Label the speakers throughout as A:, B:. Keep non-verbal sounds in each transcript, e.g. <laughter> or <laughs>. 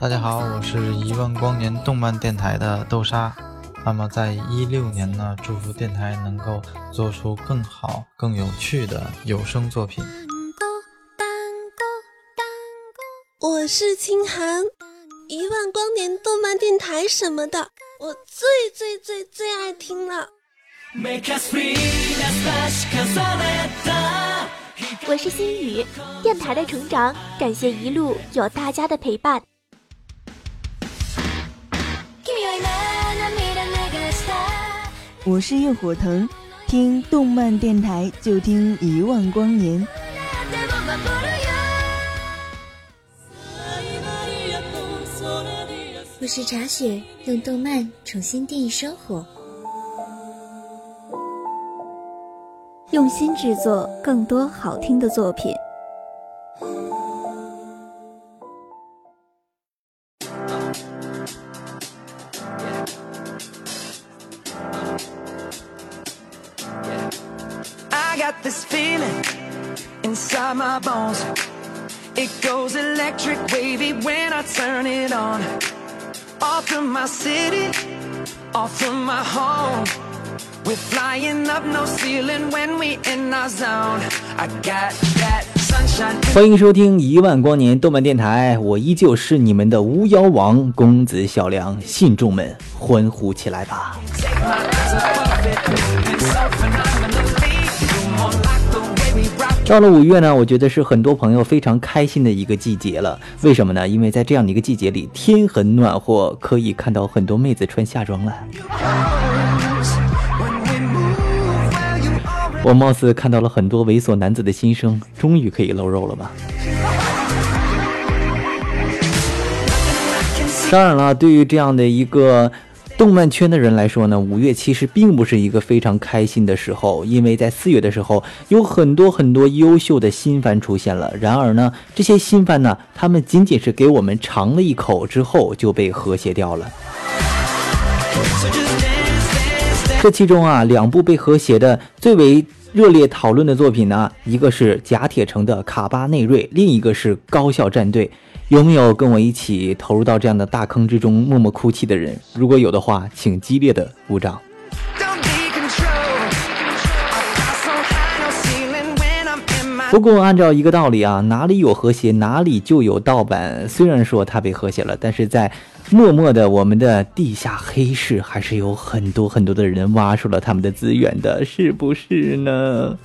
A: 大家好，我是一万光年动漫电台的豆沙。那么，在一六年呢，祝福电台能够做出更好、更有趣的有声作品。
B: 我是清寒，一万光年动漫电台什么的，我最最最最爱听了。
C: 我是心雨，电台的成长感谢一路有大家的陪伴。
D: 我是叶火藤，听动漫电台就听一万光年。
E: 我是查雪，用动漫重新定义生活。
C: 用心制作更多好听的作品。
F: 欢迎收听一万光年动漫电台，我依旧是你们的巫妖王公子小梁，信众们欢呼起来吧！到了五月呢，我觉得是很多朋友非常开心的一个季节了。为什么呢？因为在这样的一个季节里，天很暖和，可以看到很多妹子穿夏装了。我貌似看到了很多猥琐男子的心声，终于可以露肉了吧？当然了，对于这样的一个动漫圈的人来说呢，五月其实并不是一个非常开心的时候，因为在四月的时候，有很多很多优秀的新番出现了。然而呢，这些新番呢，他们仅仅是给我们尝了一口之后就被和谐掉了。这其中啊，两部被和谐的最为热烈讨论的作品呢，一个是贾铁城的《卡巴内瑞》，另一个是《高校战队》。有没有跟我一起投入到这样的大坑之中，默默哭泣的人？如果有的话，请激烈的鼓掌。不过，按照一个道理啊，哪里有和谐，哪里就有盗版。虽然说它被和谐了，但是在。默默的，我们的地下黑市还是有很多很多的人挖出了他们的资源的，是不是呢？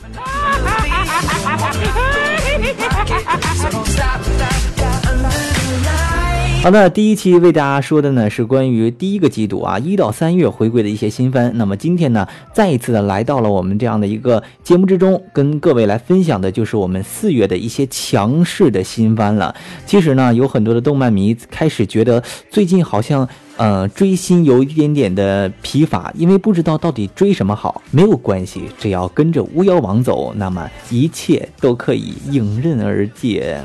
F: 好的，第一期为大家说的呢是关于第一个季度啊一到三月回归的一些新番。那么今天呢，再一次的来到了我们这样的一个节目之中，跟各位来分享的就是我们四月的一些强势的新番了。其实呢，有很多的动漫迷开始觉得最近好像，呃，追星有一点点的疲乏，因为不知道到底追什么好。没有关系，只要跟着巫妖王走，那么一切都可以迎刃而解。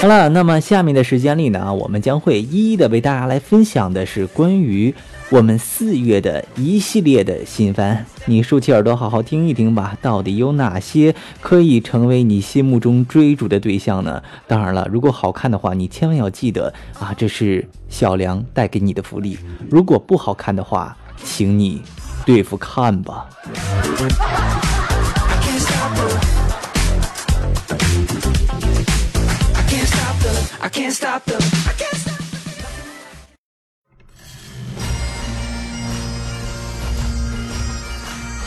F: 好了，那么下面的时间里呢我们将会一一的为大家来分享的是关于我们四月的一系列的新番，你竖起耳朵好好听一听吧，到底有哪些可以成为你心目中追逐的对象呢？当然了，如果好看的话，你千万要记得啊，这是小梁带给你的福利；如果不好看的话，请你。对付看吧。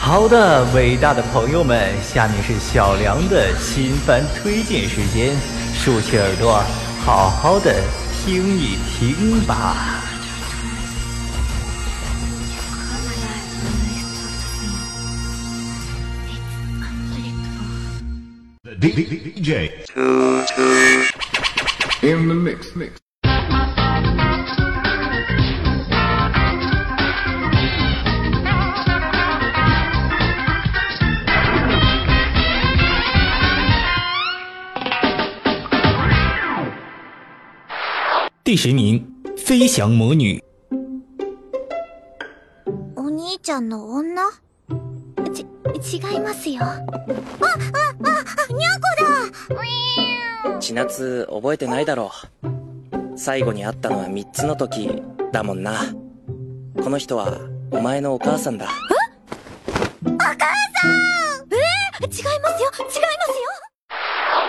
F: 好的，伟大的朋友们，下面是小梁的新番推荐时间，竖起耳朵，好好的听一听吧。DJ. In the mix, mix.
B: お
C: 兄ちゃんの女？ち違いますよ。あああ。
G: 千夏覚えてないだろう。最後に会ったのは3つの時だもんな。この人はお前のお母さんだ。
C: えお母さんえー、違いますよ違いますよ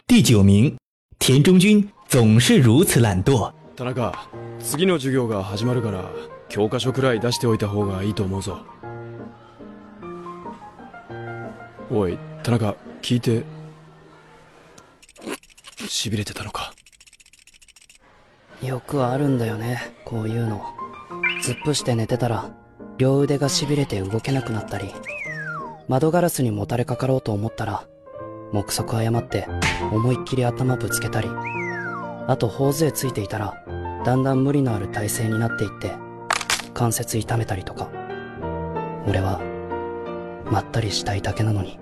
F: 第九名、田中君总是如此懒惰。
H: 田中、次の授業が始まるから、教科書くらい出しておいた方がいいと思うぞ。おい、田中、聞いてしびれてたのか
G: よくあるんだよねこういうの突っ伏して寝てたら両腕がしびれて動けなくなったり窓ガラスにもたれかかろうと思ったら目測誤って思いっきり頭ぶつけたりあと頬杖ついていたらだんだん無理のある体勢になっていって関節痛めたりとか俺はまったりしたいだけなのに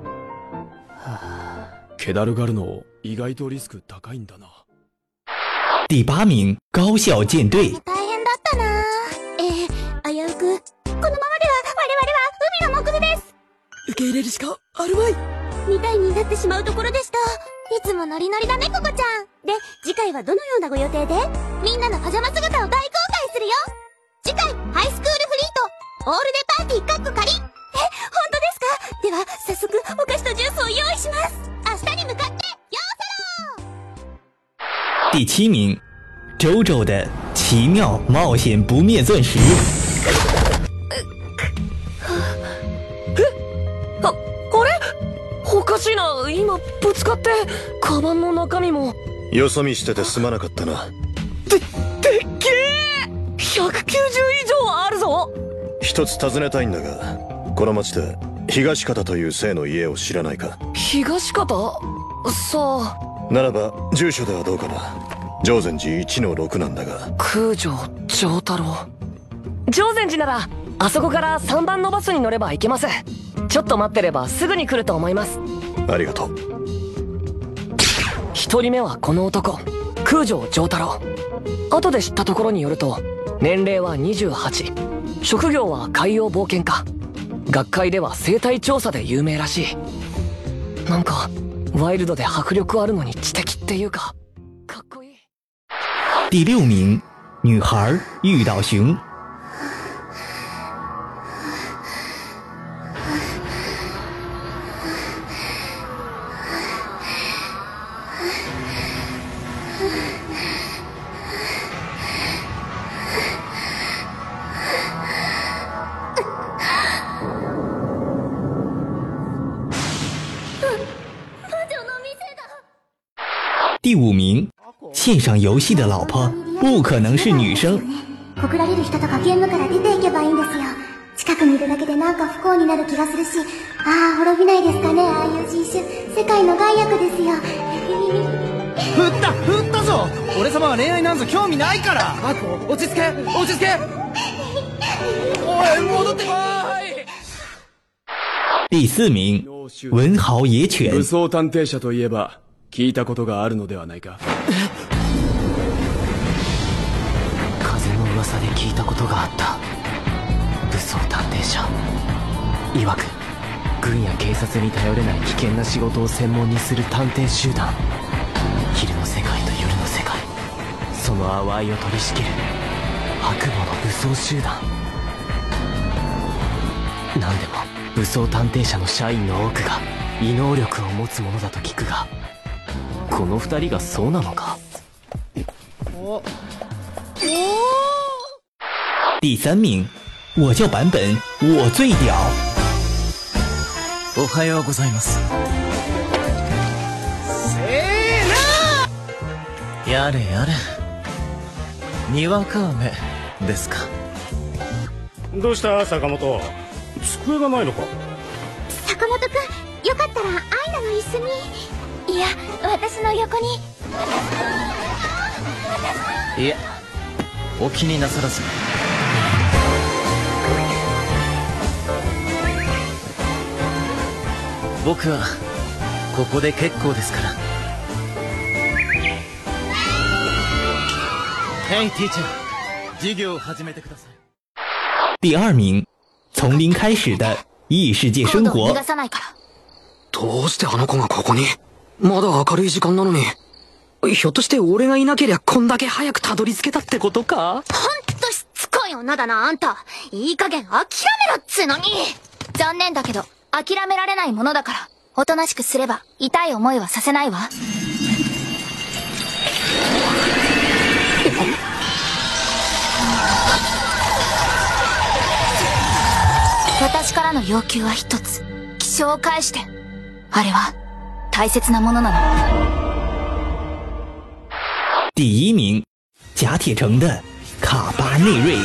H: あ気だるがるの意外とリスク高いんだな。
F: 第八名、高校舰队。
C: 大変だったな。えー、危うく。このままでは我々は海のもくです。
I: 受け入れるしかあるまい。
C: みたいになってしまうところでした。いつもノリノリだね、ココちゃん。で、次回はどのようなご予定でみんなのパジャマ姿を大公開するよ。次回、ハイスクールフリート、オールデパーティーかっこかりえ、本当ですかでは、早速、お菓子とジュースを用意します。明日に向かって
F: 第七名，《周周的奇妙冒险不灭钻石》。
I: あ、あれおかしいな。今、ぶつかって、カバンの中身も。
J: よそ見しててすまなかったな。
I: で、でっけえ !190 以上はあるぞ
J: 一つ尋ねたいんだが、この町で、東方という姓の家を知らないか
I: 東方さあ、
J: ならば住所ではどうかな常禅寺1の6なんだが
I: 空城城太郎常禅寺ならあそこから3番のバスに乗れば行けますちょっと待ってればすぐに来ると思います
J: ありがとう
I: 1人目はこの男空城城太郎後で知ったところによると年齢は28職業は海洋冒険家学会では生態調査で有名らしいなんかワイルドで迫力あるのに知的っていうかかっこいい
F: 第六名女孩遇到熊 <laughs> 第五名，线上游戏的老婆不可能是女生。第四名，文豪野犬。
H: 聞いたことがあるのではないか
G: 風の噂で聞いたことがあった武装探偵社いわく軍や警察に頼れない危険な仕事を専門にする探偵集団昼の世界と夜の世界その淡いを取り仕切る悪魔の武装集団何でも武装探偵社の社員の多くが異能力を持つものだと聞くがこの二人がそうなのかおお
F: 第三名我叫版本我最屌
K: おはようございますせーのやれやれにわか雨ですか
L: どうした坂本机がないのか
C: 坂本君よかったら愛菜の椅子にや私の横に
K: いやお気になさらず僕はここで結構ですからヘイティーチャー授業を始めてください
F: 第二名从零开始的异世界生活
G: どうしてあの子がここにまだ明るい時間なのに。ひょっとして俺がいなけりゃこんだけ早くたどり着けたってことか
C: ほんとしつこい女だな、あんた。いい加減諦めろっつうのに。残念だけど、諦められないものだから、おとなしくすれば痛い思いはさせないわ。<laughs> 私からの要求は一つ。気象を返して。あれは大切なものなの
F: 第一名甲铁城的卡巴内瑞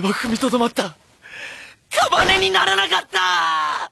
M: 我步履止まった。カバネにならなかった。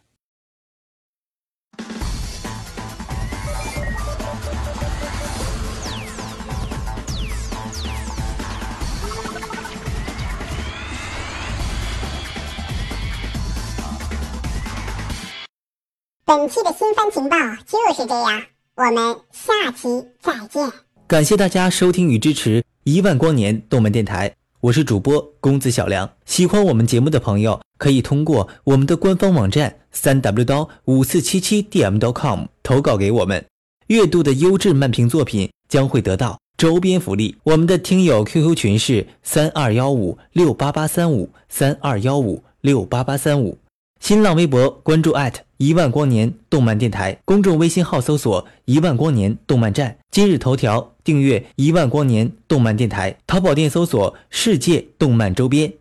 N: 本期的新番情报就是这样，我们下期再见。
F: 感谢大家收听与支持《一万光年》动漫电台。我是主播公子小梁，喜欢我们节目的朋友可以通过我们的官方网站三 w 刀五四七七 dm.com 投稿给我们，月度的优质漫评作品将会得到周边福利。我们的听友 QQ 群是三二幺五六八八三五三二幺五六八八三五。新浪微博关注一万光年动漫电台，公众微信号搜索“一万光年动漫站”，今日头条订阅“一万光年动漫电台”，淘宝店搜索“世界动漫周边”。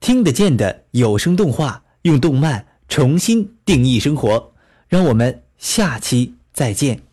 F: 听得见的有声动画，用动漫重新定义生活。让我们下期再见。